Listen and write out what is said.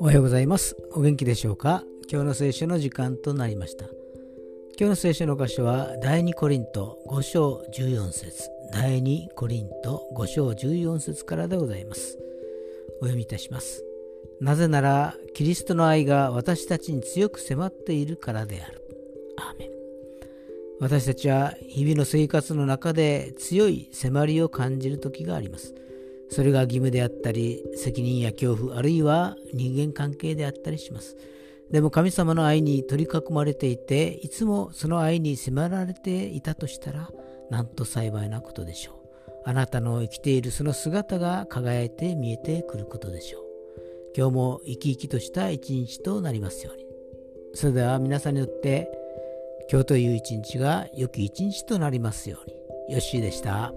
おはようございます。お元気でしょうか？今日の聖書の時間となりました。今日の聖書の箇所は第2コリント5章14節。第2コリント5章14節からでございます。お読みいたします。なぜならキリストの愛が私たちに強く迫っているからである。アーメン。私たちは日々の生活の中で強い迫りを感じる時があります。それが義務であったり責任や恐怖あるいは人間関係であったりします。でも神様の愛に取り囲まれていていつもその愛に迫られていたとしたらなんと幸いなことでしょう。あなたの生きているその姿が輝いて見えてくることでしょう。今日も生き生きとした一日となりますように。それでは皆さんにとって今日という一日が良き一日となりますように。よッしーでした。